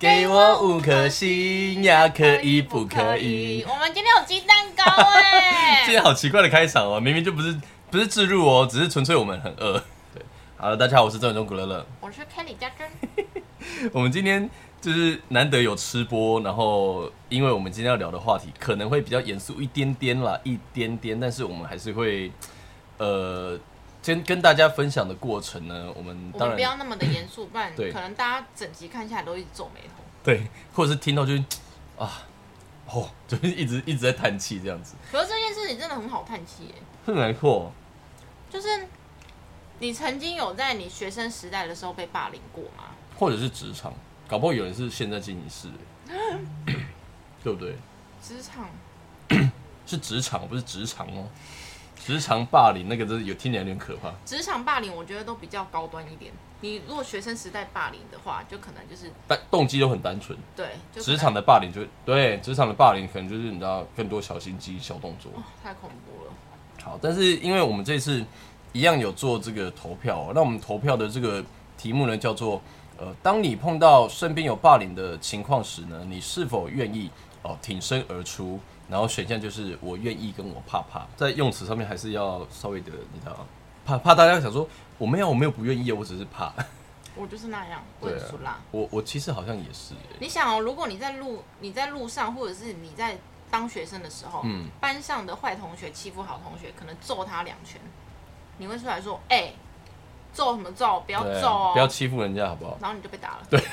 给我五颗星呀，可以不可以？我们今天有鸡蛋糕哎！今天好奇怪的开场哦，明明就不是不是置入哦，只是纯粹我们很饿。对，好了，大家好，我是郑中古乐乐，我是 Kelly 嘉珍。我们今天就是难得有吃播，然后因为我们今天要聊的话题可能会比较严肃一点点啦，一点点，但是我们还是会呃。跟跟大家分享的过程呢，我们当然不要那么的严肃，不然对可能大家整集看下来都一直皱眉头。对，或者是听到就啊，哦，就是一直一直在叹气这样子。可是这件事情真的很好叹气耶，是没错，就是你曾经有在你学生时代的时候被霸凌过吗？或者是职场，搞不好有人是现在经营室，对不对？职场是职场，不是职场哦。职场霸凌那个真是有听起来有点可怕。职场霸凌我觉得都比较高端一点。你如果学生时代霸凌的话，就可能就是但动机都很单纯。对，就职场的霸凌就对职场的霸凌，可能就是你知道更多小心机、小动作。哦太恐怖了。好，但是因为我们这次一样有做这个投票哦，那我们投票的这个题目呢叫做呃，当你碰到身边有霸凌的情况时呢，你是否愿意哦挺身而出？然后选项就是我愿意跟我怕怕，在用词上面还是要稍微的，你知道怕怕大家想说我没有我没有不愿意，我只是怕。我就是那样，我对啊很俗辣。我我其实好像也是耶，你想哦，如果你在路你在路上，或者是你在当学生的时候，嗯班上的坏同学欺负好同学，可能揍他两拳，你会出来说：“哎、揍什么揍？不要揍哦！”不要欺负人家好不好？然后你就被打了。这个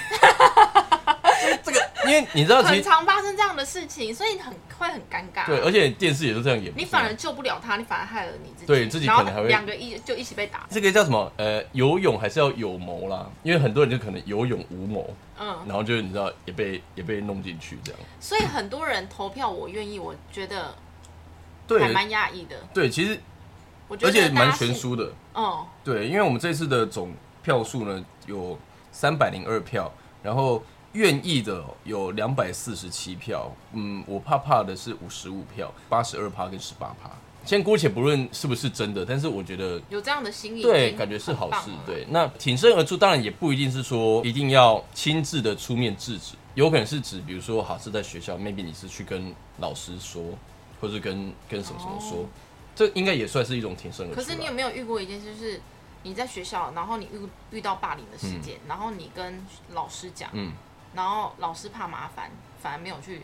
因为你知道很常发生这样的事情，所以很会很尴尬。对，而且电视也都这样演，你反而救不了他，你反而害了你自己。对自己可能还会两个一就一起被打。这个叫什么？呃，游泳还是要有谋啦，因为很多人就可能游泳无谋，嗯，然后就是你知道也被也被弄进去这样。所以很多人投票我愿意，我觉得还对蛮压抑的。对，其实我觉得而且蛮。悬殊的。哦，对，因为我们这次的总票数呢有三百零二票，然后愿意的有两百四十七票，嗯，我怕怕的是五十五票，八十二趴跟十八趴。先姑且不论是不是真的，但是我觉得有这样的心意，对，感觉是好事。对，那挺身而出，当然也不一定是说一定要亲自的出面制止，有可能是指，比如说，好是在学校，maybe 你是去跟老师说，或是跟跟什么什么说，哦这应该也算是一种挺身而出。可是你有没有遇过一件事，就是你在学校，然后你遇遇到霸凌的事件，然后你跟老师讲，嗯，然后老师怕麻烦，反而没有去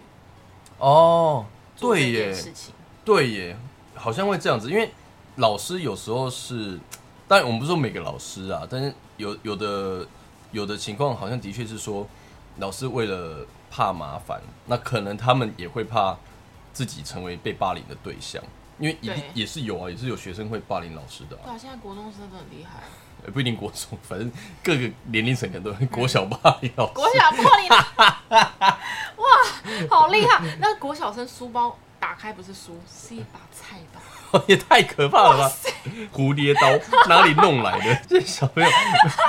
哦，做这对耶件，事情。对耶，好像会这样子，因为老师有时候是，当然我们不是说每个老师啊，但是有有的有的情况好像的确是说，老师为了怕麻烦，那可能他们也会怕自己成为被霸凌的对象，因为一定对。也是有啊，也是有学生会霸凌老师的、啊，对啊，现在国中生都很厉害，也不一定国中，反正各个年龄层可能都会国小霸凌老师，国小霸你，哇，好厉害！那国小生书包打开不是书，是一把菜刀。也太可怕了吧！蝴蝶刀哪里弄来的？这小朋友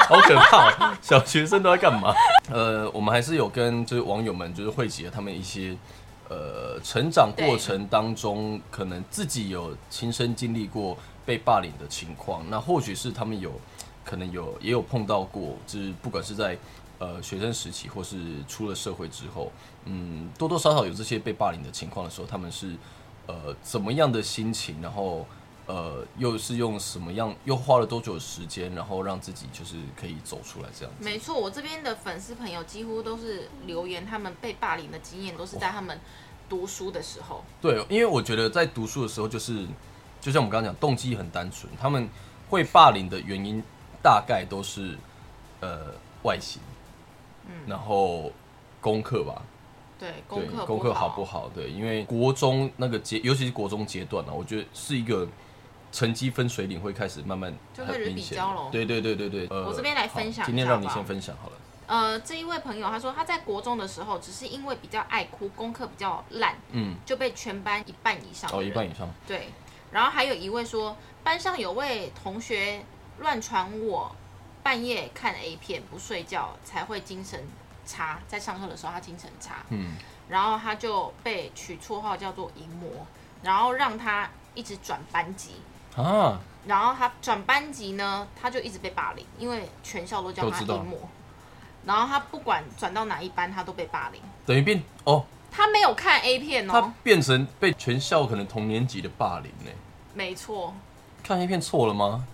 好可怕、哦，小学生都在干嘛？呃，我们还是有跟就是网友们就是汇集了他们一些呃成长过程当中，可能自己有亲身经历过被霸凌的情况，那或许是他们有可能有也有碰到过，就是不管是在呃学生时期或是出了社会之后，嗯，多多少少有这些被霸凌的情况的时候，他们是。呃，怎么样的心情，然后呃，又是用什么样，又花了多久时间，然后让自己就是可以走出来这样子。没错，我这边的粉丝朋友几乎都是留言，他们被霸凌的经验都是在他们读书的时候。对，因为我觉得在读书的时候，就是就像我们刚刚讲，动机很单纯，他们会霸凌的原因大概都是呃外形，嗯，然后功课吧，对，功课功课好好不好？对，因为国中那个阶，尤其是国中阶段呢、啊我觉得是一个成绩分水岭会开始慢慢就开始很明显。比较咯。对对对对对，呃我这边来分享今天让你先分享好了。呃，这一位朋友他说他在国中的时候，只是因为比较爱哭，功课比较烂，嗯，就被全班一半以上哦，一半以上。对，然后还有一位说，班上有位同学乱传我半夜看 A 片不睡觉才会精神差，在上课的时候他精神差，嗯，然后他就被取绰号叫做“淫魔”，然后让他一直转班级，啊，然后他转班级呢，他就一直被霸凌，因为全校都叫他淫魔。然后他不管转到哪一班，他都被霸凌。等于变哦，他没有看 A 片哦他哦，变成被全校可能同年级的霸凌呢。没错，看 A 片错了吗？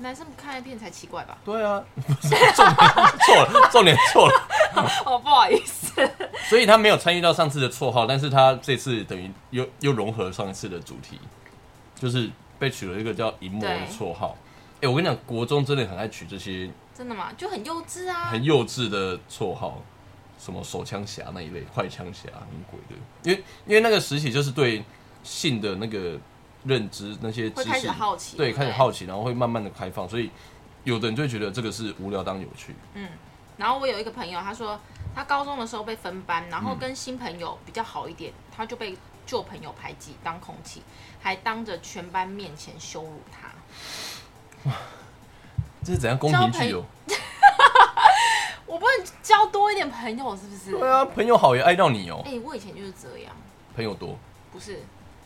男生不看 A 片才奇怪吧？对啊，不 是重点错了，重点错了。哦，不好意思，所以他没有参与到上次的绰号，但是他这次等于又又融合上一次的主题，就是被取了一个叫“淫魔”的对绰号。哎、我跟你讲，国中真的很爱取这些真的吗？就很幼稚啊。很幼稚的绰号，什么手枪侠那一类，快枪侠，很鬼的。因为因为那个时期就是对性的那个认知那些知识会开始，好奇，对，开始好奇，然后会慢慢的开放，所以有的人就会觉得这个是无聊当有趣。嗯然后我有一个朋友，他说他高中的时候被分班，然嗯后跟新朋友比较好一点，他就被旧朋友排挤当空气，还当着全班面前羞辱他。哇这是怎样公平具有？我不能交多一点朋友是不是？对啊，朋友好也爱到你哦、哎、我以前就是这样，朋友多，不是。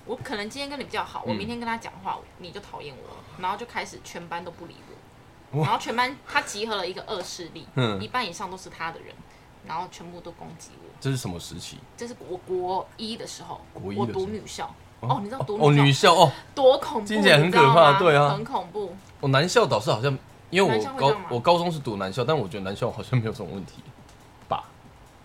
我可能今天跟你比较好，我嗯明天跟他讲话，你就讨厌我，然后就开始全班都不理我，然后全班他集合了一个恶势力，嗯一半以上都是他的人，然后全部都攻击我。这是什么时期？这是我国一的时候，我国一的时候读女校。哦，你知道读哦，女女校校哦，多恐怖，听起来很你知道可怕吗对啊很恐怖。我男校导师好像，因为男我高校会这样吗我高中是读男校，但我觉得男校好像没有这种问题吧。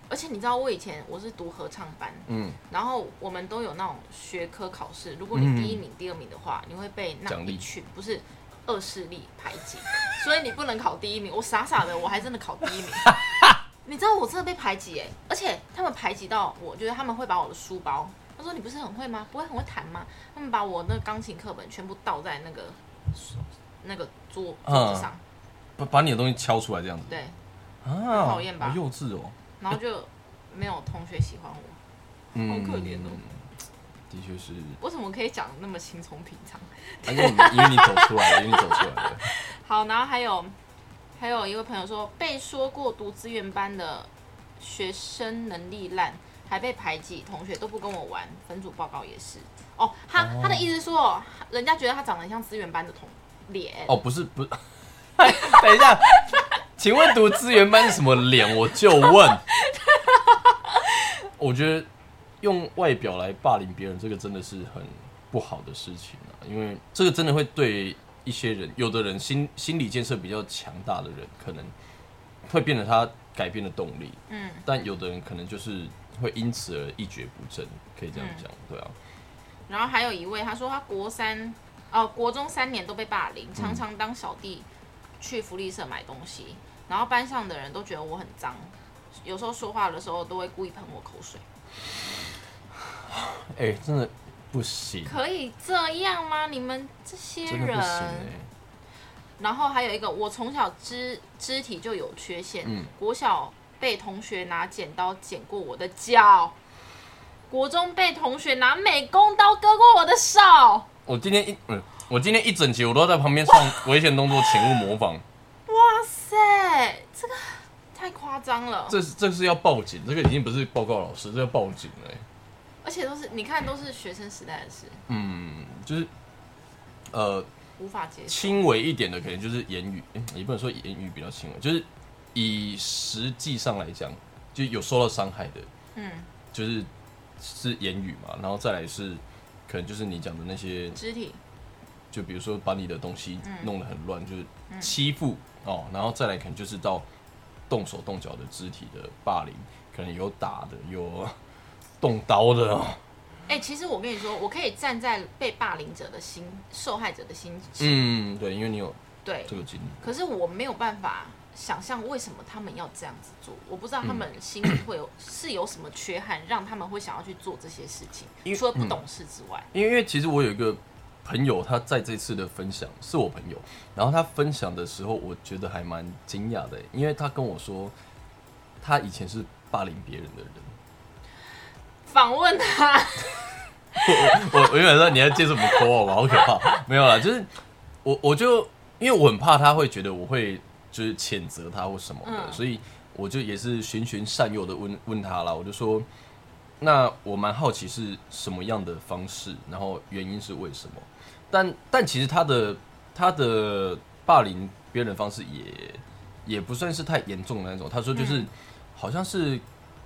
而且你知道，我以前我是读合唱班，嗯，然后我们都有那种学科考试，如果你第一名、第二名的话，你会被那一群不是恶势力排挤，所以你不能考第一名。我傻傻的，我还真的考第一名。你知道我真的被排挤哎，而且他们排挤到我，觉得他们会把我的书包，他说你不是很会吗？不会很会弹吗？他们把我那个钢琴课本全部倒在那个那个桌桌子上，把把你的东西敲出来这样子对，啊，讨厌吧好幼稚哦。然后就没有同学喜欢我。嗯，好可怜哦的确是，为什么可以讲那么轻松平常？因为你因为你走出来了，因为你走出来了。好，然后还有还有一位朋友说，被说过读资源班的学生能力烂，还被排挤，同学都不跟我玩，分组报告也是。哦，他、哦他的意思是说，人家觉得他长得很像资源班的同脸。哦，不是不是 等一下，请问读资源班是什么脸？我就问。我觉得用外表来霸凌别人，这个真的是很不好的事情啊，因为这个真的会对一些人，有的人心心理建设比较强大的人，可能会变得他改变的动力，嗯，但有的人可能就是会因此而一蹶不振，可以这样讲，对啊。然后还有一位，他说他国三哦国中三年都被霸凌，常常当小弟去福利社买东西，然后班上的人都觉得我很脏，有时候说话的时候都会故意喷我口水。哎、真的不行，可以这样吗？你们这些人然后还有一个，我从小肢肢体就有缺陷，嗯国小被同学拿剪刀剪过我的脚，国中被同学拿美工刀割过我的手。我今天一嗯，我今天一整节我都要在旁边上危险动作，请勿模仿。哇塞，这个太夸张了，这是这是要报警，这个已经不是报告老师，这要报警了欸、而且都是你看都是学生时代的事，嗯，就是呃无法接受。轻微一点的，可能就是言语，诶也不能说言语比较轻微，就是以实际上来讲，就有受到伤害的，嗯，就是是言语嘛，然后再来是可能就是你讲的那些肢体，就比如说把你的东西嗯。弄得很乱，就是欺负哦，然后再来可能就是到动手动脚的肢体的霸凌，可能有打的，有动刀的哦，哎、其实我跟你说，我可以站在被霸凌者的心、受害者的心情，嗯，对，因为你有对，这个经历，可是我没有办法想象为什么他们要这样子做，我不知道他们心里会有、是有什么缺憾，让他们会想要去做这些事情除了不懂事之外，因为因为其实我有一个朋友，他在这次的分享是我朋友，然后他分享的时候，我觉得还蛮惊讶的，因为他跟我说，他以前是霸凌别人的人。访问他，我我我原本说你要接什么口吧，好可怕。没有啦，就是我我就因为我很怕他会觉得我会就是谴责他或什么的，嗯所以我就也是循循善诱的问问他啦。我就说，那我蛮好奇是什么样的方式，然后原因是为什么？但但其实他的他的霸凌别人的方式也也不算是太严重的那种。他说就是、嗯好像是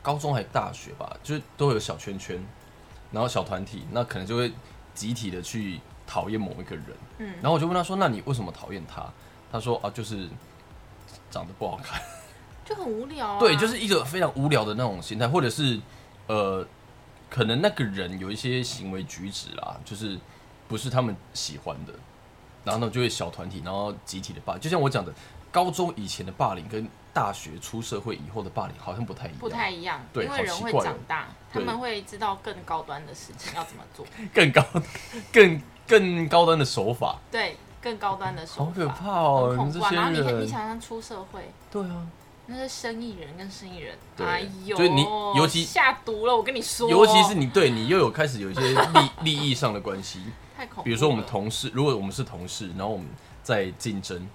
高中还大学吧，就是都有小圈圈，然后小团体，那可能就会集体的去讨厌某一个人。嗯然后我就问他说：“那你为什么讨厌他？”他说：“啊，就是长得不好看。就很无聊啊。对，就是一个非常无聊的那种心态，或者是呃，可能那个人有一些行为举止啦，就是不是他们喜欢的，然后呢就会小团体，然后集体的霸。凌。就像我讲的，高中以前的霸凌跟大学出社会以后的霸凌好像不太一样，不太一样，对因为人会长大，他对。们会知道更高端的事情要怎么做，更高、更更高端的手法，对，更高端的手法，好可怕哦！然后你看，你，想想出社会，对啊，那是生意人跟生意人，对。哎呦，就是你尤其下毒了，我跟你说，尤其是你对你又有开始有一些利利益上的关系，太恐怖，比如说我们同事，如果我们是同事，然后我们在竞争，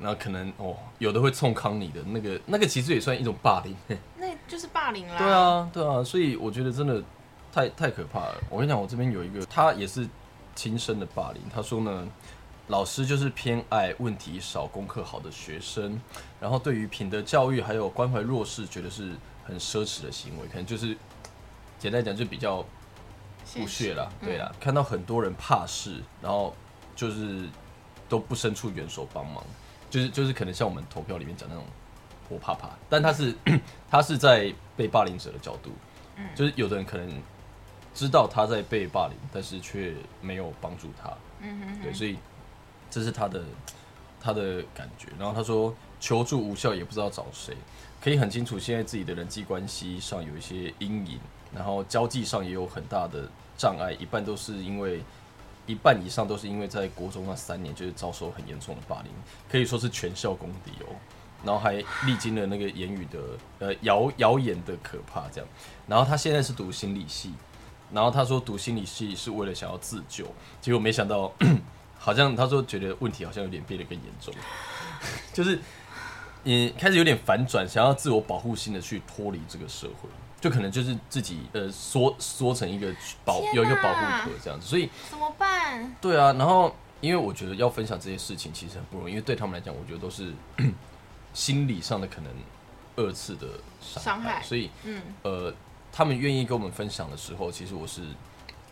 那可能哦，有的会冲康你的那个，那个其实也算一种霸凌。那就是霸凌啦，对，啊，对啊，所以我觉得真的太太可怕了。我跟你讲，我这边有一个，他也是亲身的霸凌。他说呢，老师就是偏爱问题少、功课好的学生，然后对于品德教育还有关怀弱势，觉得是很奢侈的行为，可能就是简单讲就比较不屑啦，嗯。对啦，看到很多人怕事，然后就是都不伸出援手帮忙，就是就是可能像我们投票里面讲那种我怕怕，但他是 他是在被霸凌者的角度，嗯。就是有的人可能知道他在被霸凌，但是却没有帮助他，嗯哼哼，对，所以这是他的他的感觉。然后他说求助无效，也不知道找谁，可以很清楚现在自己的人际关系上有一些阴影，然后交际上也有很大的障碍，一半都是因为。一半以上都是因为在国中那三年就是遭受很严重的霸凌，可以说是全校公敌哦。然后还历经了那个言语的呃谣谣言的可怕这样。然后他现在是读心理系，然后他说读心理系是为了想要自救，结果没想到 好像他说觉得问题好像有点变得更严重，就是你开始有点反转，想要自我保护性的去脱离这个社会，就可能就是自己呃缩缩成一个保有一个保护壳这样子，所以怎么办？对啊，然后因为我觉得要分享这些事情其实很不容易，因为对他们来讲，我觉得都是 心理上的可能二次的伤伤害所以嗯，呃，他们愿意跟我们分享的时候，其实我是、嗯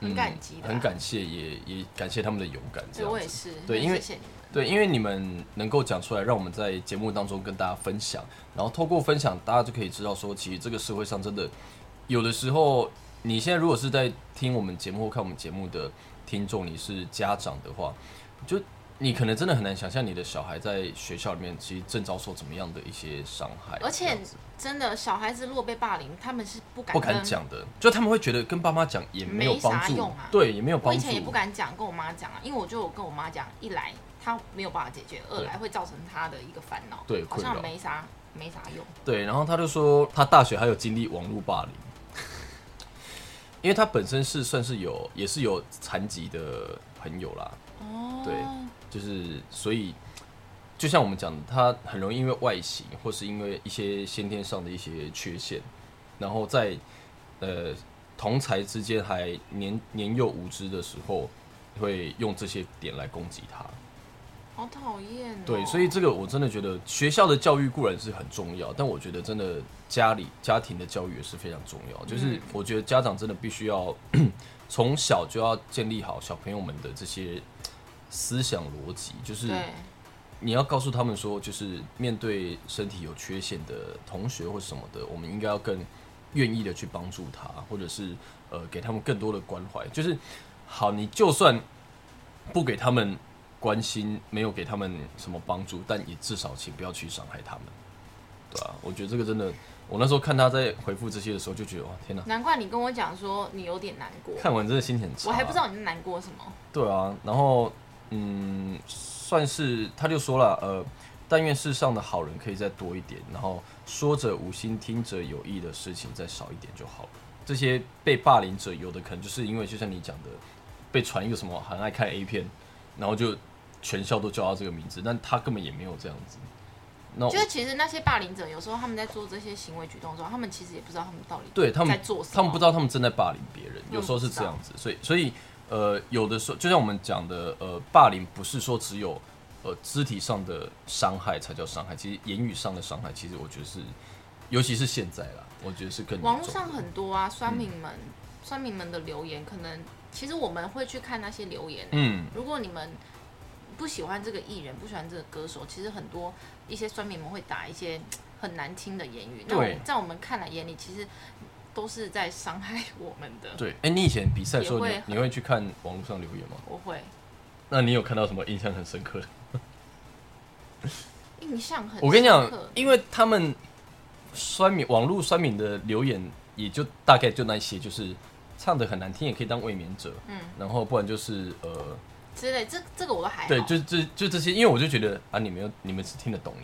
很感激的啊很感谢，也也感谢他们的勇敢。这对，样子我也是，对因为很谢谢你们。对，因为你们能够讲出来，让我们在节目当中跟大家分享，然后透过分享，大家就可以知道说，其实这个社会上真的有的时候，你现在如果是在听我们节目或看我们节目的听众，你是家长的话，就你可能真的很难想象你的小孩在学校里面其实正遭受怎么样的一些伤害，而且真的，小孩子如果被霸凌，他们是不敢不敢。讲的，就他们会觉得跟爸妈讲也没有帮助，啥用啊对，也没有帮助。我以前也不敢讲，跟我妈讲啊，因为我就有跟我妈讲，一来她没有办法解决，二来会造成他的一个烦恼，好对好像没啥没啥用。对，然后他就说他大学还有经历网络霸凌，因为他本身是算是有也是有残疾的朋友啦，哦，对就是所以就像我们讲，他很容易因为外形或是因为一些先天上的一些缺陷，然后在呃同才之间还年年幼无知的时候，会用这些点来攻击他。好讨厌、哦。对，所以这个我真的觉得学校的教育固然是很重要，但我觉得真的家里家庭的教育也是非常重要。就是嗯我觉得家长真的必须要 从小就要建立好小朋友们的这些思想逻辑，就是你要告诉他们说，就是面对身体有缺陷的同学或什么的，我们应该要更愿意的去帮助他，或者是呃给他们更多的关怀。就是好，你就算不给他们关心，没有给他们什么帮助，但也至少请不要去伤害他们，对啊，我觉得这个真的，我那时候看他在回复这些的时候，就觉得哇，天哪！难怪你跟我讲说你有点难过，看完真的心情很差。我还不知道你在难过什么。对啊，然后嗯，算是他就说了，呃，但愿世上的好人可以再多一点，然后说者无心，听者有意的事情再少一点就好了。这些被霸凌者，有的可能就是因为就像你讲的，被传一个什么很爱看 A 片，然后就全校都叫他这个名字，但他根本也没有这样子。那就是其实那些霸凌者，有时候他们在做这些行为举动的时候，他们其实也不知道他们到底对他们在做什么。他们不知道他们正在霸凌别人，有时候是这样子，所以所以呃，有的时候就像我们讲的，呃，霸凌不是说只有呃肢体上的伤害才叫伤害，其实言语上的伤害，其实我觉得是，尤其是现在啦，我觉得是更网络上很多啊，酸民们，酸民们的留言，可能其实我们会去看那些留言。嗯，如果你们不喜欢这个艺人，不喜欢这个歌手，其实很多一些酸民们会打一些很难听的言语。那我在我们看来眼里，其实都是在伤害我们的。对，哎、你以前比赛的时候，你你会去看网络上留言吗？我会那你有看到什么印象很深刻的？印象很我跟你讲深刻，因为他们酸民网络酸民的留言，也就大概就那些，就是唱的很难听，也可以当卫冕者，嗯然后不然就是呃，之类，这这个我都还好。对，就就就这些，因为我就觉得啊，你们有你们是听得懂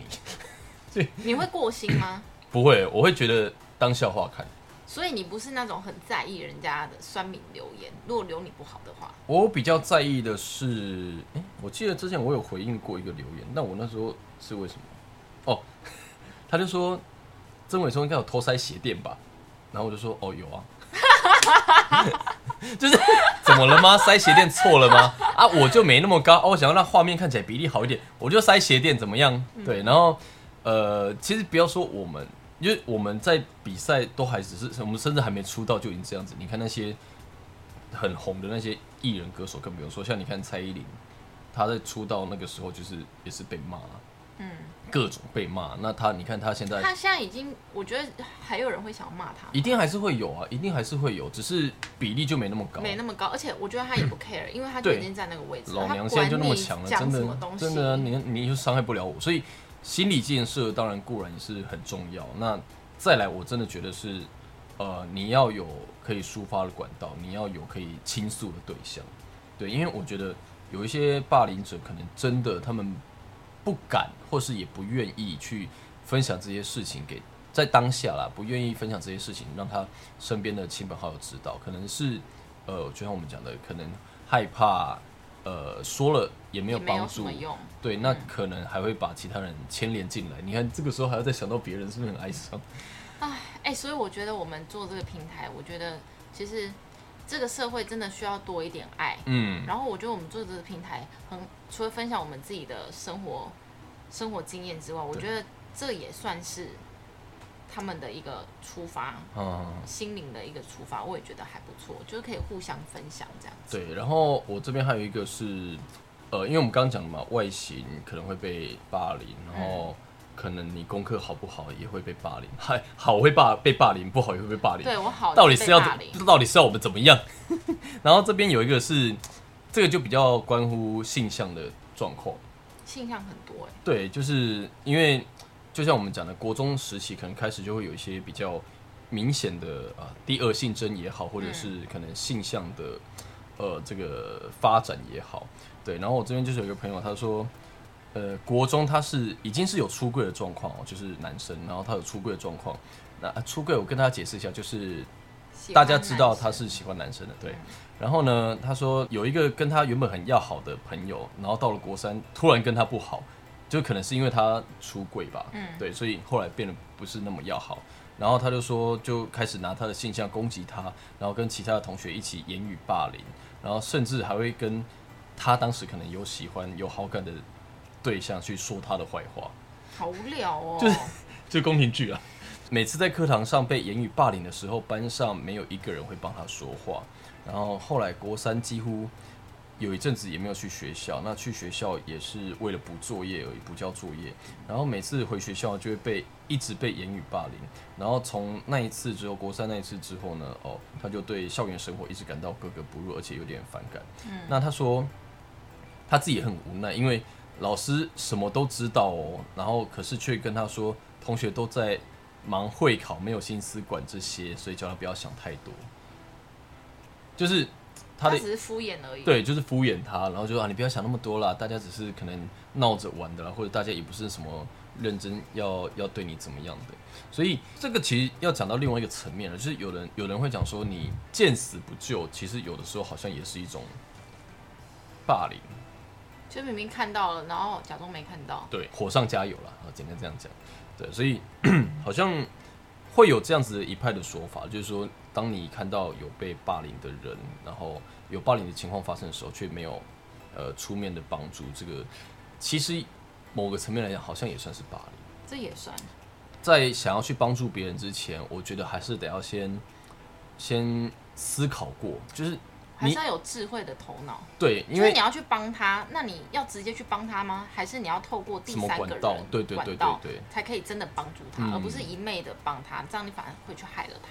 你，你会过心吗？不会，我会觉得当笑话看。所以你不是那种很在意人家的酸民留言，如果留你不好的话，我比较在意的是，哎、我记得之前我有回应过一个留言，那我那时候是为什么？哦，他就说曾伟聪应该有偷塞鞋垫吧，然后我就说哦有啊，就是怎么了吗？塞鞋垫错了吗？啊，我就没那么高，哦，我想要让画面看起来比例好一点，我就塞鞋垫怎么样？对，然后呃，其实不要说我们，因为我们在比赛都还只是我们甚至还没出道就已经这样子，你看那些。很红的那些艺人歌手，更不用说，像你看蔡依林，她在出道那个时候就是也是被骂，嗯，各种被骂。那他你看他现在他现在已经，我觉得还有人会想要骂他，一定还是会有啊，一定还是会有，只是比例就没那么高。没那么高，而且我觉得他也不 care，因为他就已经在那个位置了，老娘现在就那么强了，真的真的啊，你你就伤害不了我，所以心理建设当然固然也是很重要。那再来，我真的觉得是，呃，你要有可以抒发的管道，你要有可以倾诉的对象，对，因为我觉得有一些霸凌者可能真的他们不敢，或是也不愿意去分享这些事情给在当下啦，不愿意分享这些事情，让他身边的亲朋好友知道，可能是呃，就像我们讲的，可能害怕。呃，说了也没有帮助。对，那可能还会把其他人牵连进来。你看这个时候还要再想到别人，是不是很哀伤？哎、所以我觉得我们做这个平台，我觉得其实这个社会真的需要多一点爱。嗯，然后我觉得我们做这个平台很，除了分享我们自己的生活生活经验之外，我觉得这也算是他们的一个出发，嗯，心灵的一个出发，我也觉得还不错，就是可以互相分享这样子。对。然后我这边还有一个是，呃，因为我们刚刚讲的嘛，外形可能会被霸凌，然后可能你功课好不好也会被霸凌，还 好会霸被霸凌，不好也会被霸凌。对我好到底是要到底是要我们怎么样？然后这边有一个是，这个就比较关乎性向的状况。性向很多哎、对，就是因为就像我们讲的，国中时期可能开始就会有一些比较明显的啊第二性征也好，或者是可能性向的呃这个发展也好。对，然后我这边就是有一个朋友，他说，呃，国中他是已经是有出柜的状况哦，就是男生，然后他有出柜的状况。那啊出柜，我跟大家解释一下，就是大家知道他是喜欢男生的，对嗯。然后呢，他说有一个跟他原本很要好的朋友，然后到了国三，突然跟他不好，就可能是因为他出柜吧，嗯对，所以后来变得不是那么要好。然后他就说，就开始拿他的性向攻击他，然后跟其他的同学一起言语霸凌，然后甚至还会跟他当时可能有喜欢、有好感的对象去说他的坏话。好无聊哦。就是 就宫廷剧啊。每次在课堂上被言语霸凌的时候，班上没有一个人会帮他说话。然后后来国三几乎有一阵子也没有去学校，那去学校也是为了补作业而已，补交作业。然后每次回学校就会被一直被言语霸凌。然后从那一次之后，国三那一次之后呢，哦，他就对校园生活一直感到格格不入，而且有点反感。嗯那他说他自己也很无奈，因为老师什么都知道哦，然后可是却跟他说，同学都在忙会考，没有心思管这些，所以叫他不要想太多。就是他的只是敷衍而已。对，就是敷衍他，然后就说啊，你不要想那么多啦，大家只是可能闹着玩的啦，或者大家也不是什么认真要要对你怎么样的。所以这个其实要讲到另外一个层面了，就是有人有人会讲说，你见死不救，其实有的时候好像也是一种霸凌。就明明看到了，然后假装没看到。对，火上加油了，啊，简单这样讲。对，所以 好像会有这样子的一派的说法，就是说，当你看到有被霸凌的人，然后有霸凌的情况发生的时候，却没有呃出面的帮助，这个其实某个层面来讲，好像也算是霸凌。这也算。在想要去帮助别人之前，我觉得还是得要先先思考过，就是你还是要有智慧的头脑，对，因为你要去帮他，那你要直接去帮他吗？还是你要透过第三个人管道对对对对对才可以真的帮助他，嗯而不是一昧的帮他，这样你反而会去害了他。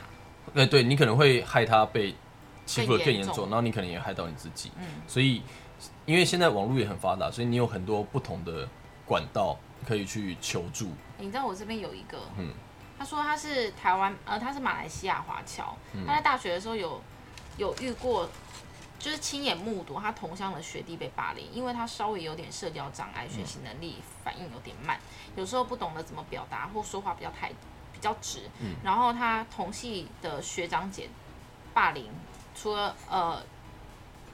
呃，对你可能会害他被欺负的更严重，然后你可能也害到你自己。嗯，所以，因为现在网络也很发达，所以你有很多不同的管道可以去求助。你知道我这边有一个，嗯他说他是台湾，呃，他是马来西亚华侨，嗯他在大学的时候有有遇过，就是亲眼目睹他同乡的学弟被霸凌，因为他稍微有点社交障碍，学习能力反应有点慢，有时候不懂得怎么表达或说话比较太比较直，嗯然后他同系的学长姐霸凌，除了呃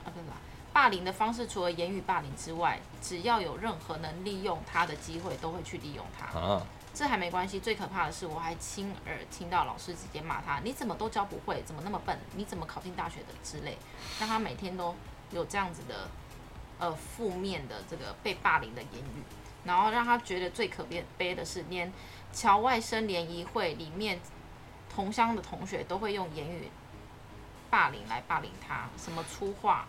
啊不是。霸凌的方式除了言语霸凌之外，只要有任何能利用他的机会，都会去利用他。啊，这还没关系，最可怕的是，我还亲耳听到老师直接骂他：“你怎么都教不会？怎么那么笨？你怎么考进大学的？”之类，让他每天都有这样子的呃负面的这个被霸凌的言语，然后让他觉得最可悲悲的是，连侨外生联谊会里面同乡的同学都会用言语霸凌来霸凌他，什么粗话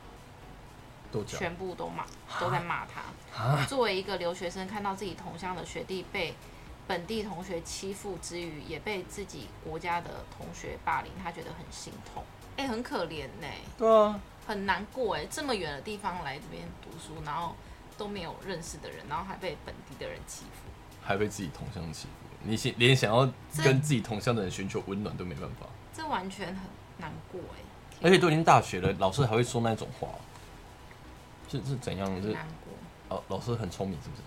都全部都骂，都在骂他。啊，作为一个留学生，看到自己同乡的学弟被本地同学欺负之余，也被自己国家的同学霸凌，他觉得很心痛，哎、很可怜呢、对啊，很难过哎，这么远的地方来这边读书，然后都没有认识的人，然后还被本地的人欺负，还被自己同乡欺负，你想连想要跟自己同乡的人寻求温暖都没办法，这完全很难过哎，而且都已经大学了，老师还会说那种话，是是怎样？是很难过。哦，老师很聪明是不是？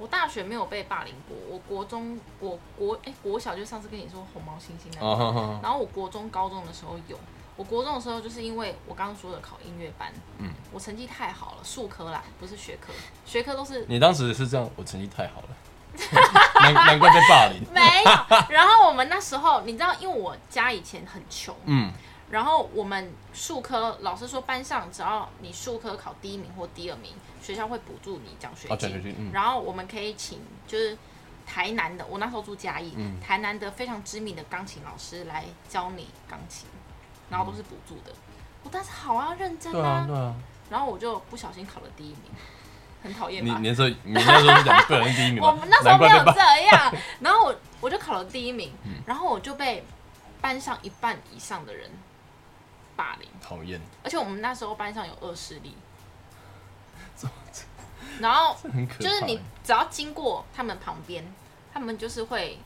我大学没有被霸凌过，我国中我国哎、国小就上次跟你说红毛猩猩那然后我国中、高中的时候有，我国中的时候就是因为我刚刚说的考音乐班，嗯，我成绩太好了，数科啦，不是学科，学科都是你当时是这样，我成绩太好了，难难怪被霸凌。没有。然后我们那时候，你知道，因为我家以前很穷，嗯，然后我们数科老师说班上只要你数科考第一名或第二名，学校会补助你奖学哦，金，奖学金，嗯，然后我们可以请就是。台南的，我那时候住嘉义，嗯台南的非常知名的钢琴老师来教你钢琴，然后都是补助的。我当时好啊，认真对啊，对啊。然后我就不小心考了第一名，很讨厌你吧？你那时候你那时候是讲个人第一名吗？我们那时候没有。这样，然后我我就考了第一名，嗯然后我就被班上一半以上的人霸凌，讨厌，而且我们那时候班上有恶势力，然后。就是你只要经过他们旁边，他们就是会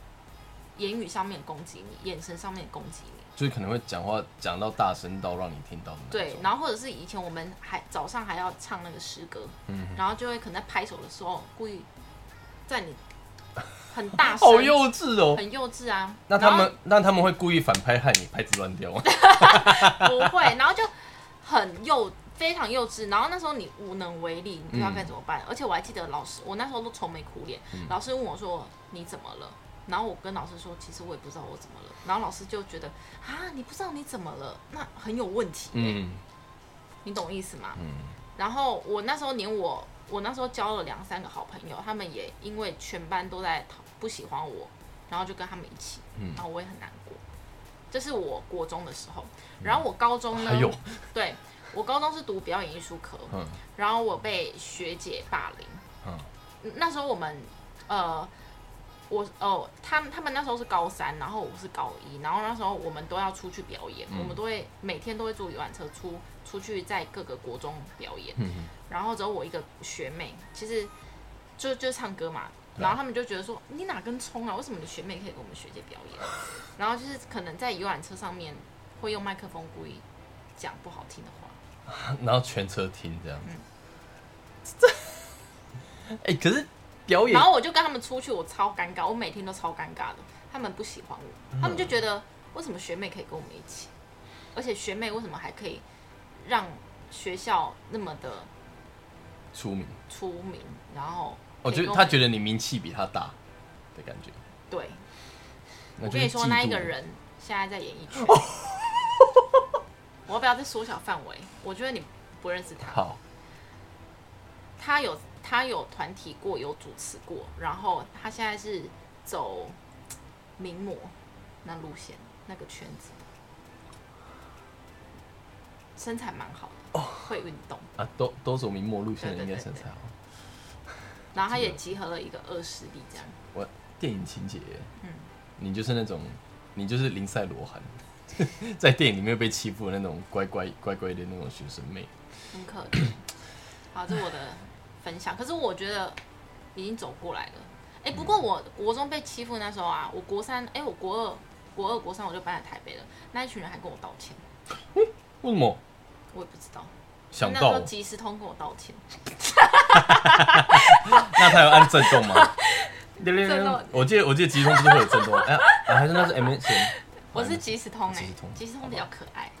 言语上面攻击你，眼神上面攻击你。就是可能会讲话讲到大声到让你听到的对，然后或者是以前我们还早上还要唱那个诗歌，嗯，然后就会可能在拍手的时候故意在你很大声，好幼稚哦。很幼稚啊。那他们那他们会故意反拍害你拍子乱掉吗？不会，然后就很幼，非常幼稚。然后那时候你无能为力，你不知道该怎么办。而且我还记得老师，我那时候都愁眉苦脸。嗯老师问我说：“你怎么了？”然后我跟老师说：“其实我也不知道我怎么了。”然后老师就觉得：“啊，你不知道你怎么了，那很有问题、欸。嗯你懂意思吗？嗯，然后我那时候连我，我那时候交了两三个好朋友，他们也因为全班都在讨不喜欢我，然后就跟他们一起，嗯。然后我也很难过。这是我国中的时候，然后我高中呢，对我高中是读表演艺术科，嗯。然后我被学姐霸凌。嗯。那时候我们呃，我哦，他们他们那时候是高三，然后我是高一，然后那时候我们都要出去表演，嗯。我们都会每天都会坐游览车出出去在各个国中表演。嗯然后只有我一个学妹，其实就就唱歌嘛，对然后他们就觉得说你哪根葱啊？为什么你学妹可以跟我们学姐表演？然后就是可能在游览车上面会用麦克风故意讲不好听的话，嗯，然后全车听这样。这，哎，可是表演然后我就跟他们出去，我超尴尬，我每天都超尴尬的，他们不喜欢我，他们就觉得为什么学妹可以跟我们一起，而且学妹为什么还可以让学校那么的出名，出名，然后我觉得他觉得你名气比他大的感觉。对，我跟你说，那一个人现在在演艺圈。我要不要再缩小范围？我觉得你不认识他。好，他有他有团体过，有主持过，然后他现在是走名模那路线那个圈子，身材蛮好的，会运动，啊，都都走名模路线的，应该身材好。然后他也集合了一个二势力这样。我电影情节，嗯你就是那种，你就是林赛罗韩，在电影里面被欺负的那种乖乖乖乖的那种学生妹。很可怜。好，这是我的分享。可是我觉得已经走过来了。哎、不过我国中被欺负那时候啊，我国三，哎、我国二、国二、国三我就搬来台北了。那一群人还跟我道歉，为什么？我也不知道。想到，即时通跟我道歉，那他有按震动吗？震动我记得我记得即时通不是会有震动？哎还是那是 MSN？我是即时通哎、即时通即时通比较可爱。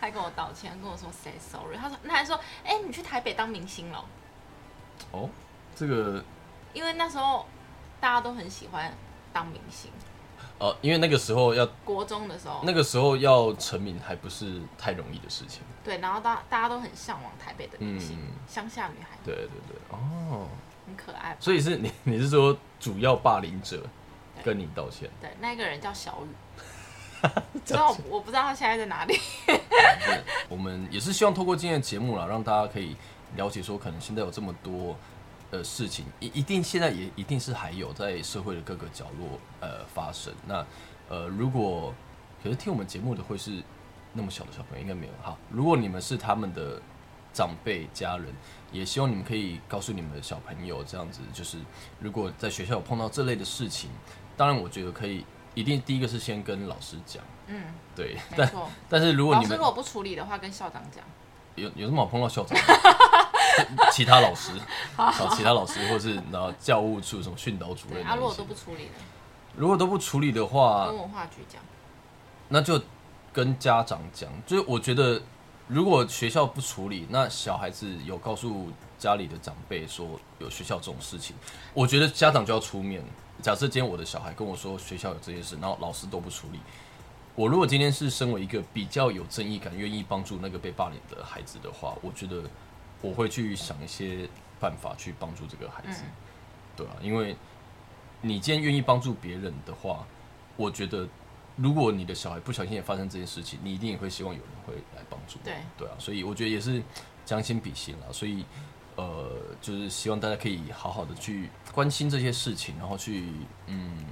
还跟我道歉，跟我说 say sorry。他说，那还说，哎、你去台北当明星了？哦，这个因为那时候大家都很喜欢当明星。呃，因为那个时候要国中的时候，那个时候要成名还不是太容易的事情。对，然后大大家都很向往台北的明星嗯，乡、下女孩，对对对，哦，很可爱。所以是 你你是说主要霸凌者跟你道歉？对，那个人叫小雨，知道我我不知道他现在在哪里。我们也是希望透过今天的节目啦，让大家可以了解说，可能现在有这么多呃事情，一一定现在也一定是还有在社会的各个角落呃发生。那呃，如果可是听我们节目的会是那么小的小朋友，应该没有。哈，如果你们是他们的长辈家人，也希望你们可以告诉你们的小朋友，这样子就是如果在学校有碰到这类的事情，当然我觉得可以，一定第一个是先跟老师讲，嗯，对，但。但是如果你们老师如果不处理的话，跟校长讲。有有什么好碰到校长？其他老师，找其他老师，或是然后教务处什么训导主对，任啊，如果都不处理的，如果都不处理的话跟，文化局讲。那就跟家长讲。就是我觉得，如果学校不处理，那小孩子有告诉家里的长辈说有学校这种事情，我觉得家长就要出面。假设今天我的小孩跟我说学校有这件事，然后老师都不处理，我如果今天是身为一个比较有正义感、愿意帮助那个被霸凌的孩子的话，我觉得我会去想一些办法去帮助这个孩子，嗯对啊，因为你今天愿意帮助别人的话，我觉得如果你的小孩不小心也发生这件事情，你一定也会希望有人会来帮助，对对啊，所以我觉得也是将心比心啦，所以呃，就是希望大家可以好好的去关心这些事情，然后去嗯。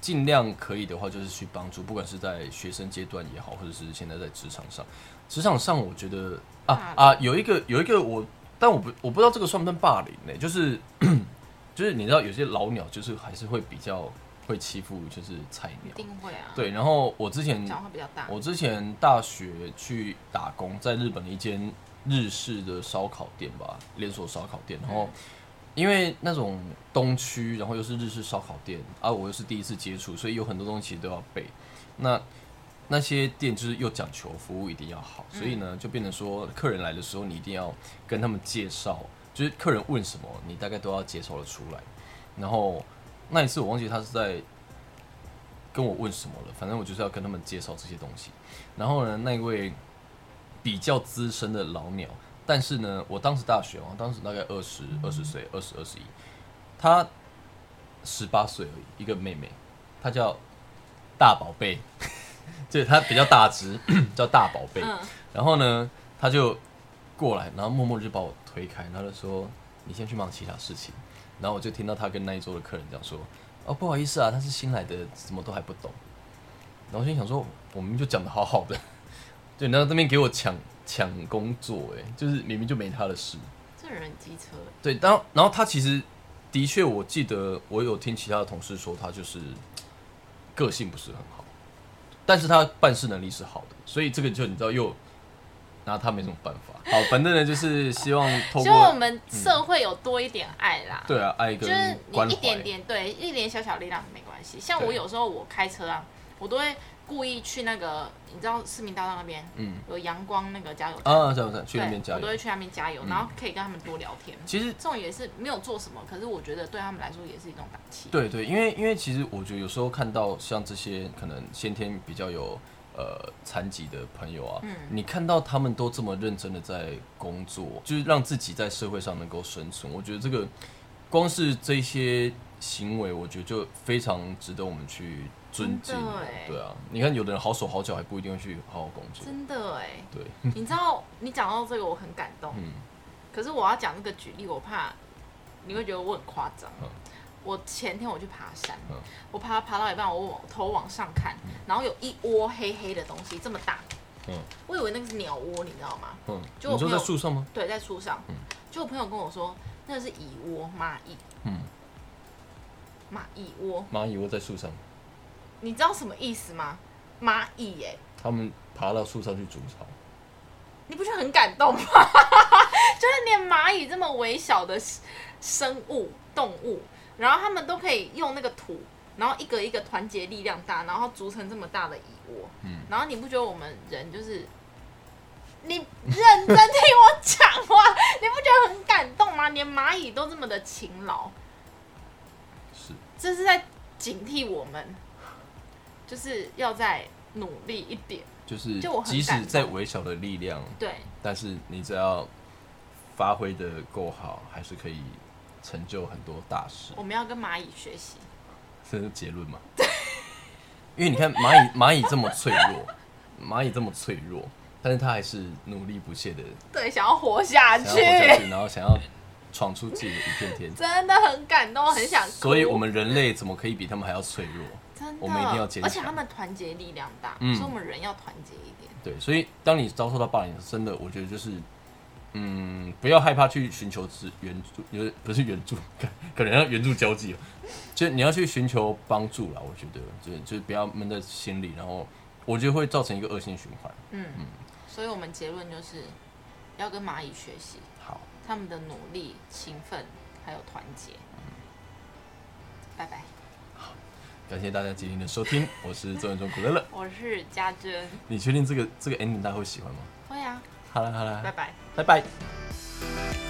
尽量可以的话，就是去帮助，不管是在学生阶段也好，或者是现在在职场上。职场上，我觉得啊啊，有一个有一个我，但我不我不知道这个算不算霸凌呢、就是 就是你知道有些老鸟就是还是会比较会欺负就是菜一鸟，定会啊。，对。然后我之前讲话比较大。我之前大学去打工，在日本的一间日式的烧烤店吧，连锁烧烤店。然后因为那种东区，然后又是日式烧烤店啊，我又是第一次接触，所以有很多东西都要背。那那些店就是又讲求服务一定要好，所以呢，就变成说客人来的时候，你一定要跟他们介绍，就是客人问什么，你大概都要介绍的出来。然后那一次我忘记他是在跟我问什么了，反正我就是要跟他们介绍这些东西。然后呢，那一位比较资深的老鸟，但是呢，我当时大学哦，当时大概二十二十岁，二十二十一，她十八岁而已，一个妹妹，她叫大宝贝，就是她比较大只，叫大宝贝。嗯，然后呢，她就过来，然后默默地就把我推开，然后就说：“你先去忙其他事情。”然后我就听到她跟那一桌的客人讲说：“哦，不好意思啊，她是新来的，什么都还不懂。”然后我心想说：“我明明就讲的好好的，对，然后这边给我抢抢工作，哎，就是明明就没他的事。这人很机车。对，当然后他其实的确，我记得我有听其他的同事说，他就是个性不是很好，但是他办事能力是好的，所以这个就你知道又拿他没什么办法。好，反正呢就是希望透希望我们社会有多一点爱啦。对啊爱就是跟关怀，你一点点对一点小小力量没关系。像我有时候我开车啊，我都会故意去那个，你知道市民大道那边嗯有阳光那个加油站，啊，这样这样去那边，加油。我都会去那边加油，嗯然后可以跟他们多聊天。其实这种也是没有做什么，可是我觉得对他们来说也是一种打气。对对，因为因为其实我觉得有时候看到像这些可能先天比较有呃残疾的朋友啊，嗯你看到他们都这么认真的在工作，就是让自己在社会上能够生存，我觉得这个光是这些行为，我觉得就非常值得我们去尊敬。对啊，你看有的人好手好脚，还不一定会去好好工作。真的哎，对，你知道你讲到这个我很感动，嗯。可是我要讲这个举例，我怕你会觉得我很夸张。嗯。我前天我去爬山嗯，我爬爬到一半，我往头往上看，然后有一窝黑黑的东西，这么大，嗯。我以为那个是鸟窝，你知道吗？嗯，你说就我朋友在树上吗？对，在树上。嗯。就我朋友跟我说，那个是蚁窝，蚂蚁，嗯，蚂蚁窝，蚂蚁窝在树上，你知道什么意思吗？蚂蚁耶，他们爬到树上去筑巢。你不觉得很感动吗？就是连蚂蚁这么微小的生物动物，然后他们都可以用那个土，然后一个一个团结力量大，然后筑成这么大的蚁窝。嗯然后你不觉得我们人就是，你认真听我讲话，你不觉得很感动吗？连蚂蚁都这么的勤劳，是，这是在警惕我们，就是要再努力一点。就是就我很即使感动在微小的力量，对，但是你只要发挥的够好，还是可以成就很多大事。我们要跟蚂蚁学习。这是结论嘛？因为你看蚂蚁，蚂蚁这么脆弱，蚂蚁这么脆弱，但是它还是努力不懈的对，想要活下想要去，活下去，然后想要闯出自己的一片天。真的很感动，很想哭。所以我们人类怎么可以比他们还要脆弱？真，我们一定要坚强而且他们团结力量大，嗯所以我们人要团结一点。对，所以当你遭受到霸凌，真的，我觉得就是，嗯，不要害怕去寻求支援助，就是不是援助，可 可能要援助交际了，就你要去寻求帮助啦。我觉得，就是就是不要闷在心里，然后我觉得会造成一个恶性循环。嗯，所以我们结论就是要跟蚂蚁学习，好，他们的努力、勤奋还有团结。拜拜，感谢大家今天的收听，我是周文忠古乐乐。我是家珍，你确定这个这个 ending 大家会喜欢吗？会啊，好了好了拜，拜。拜拜。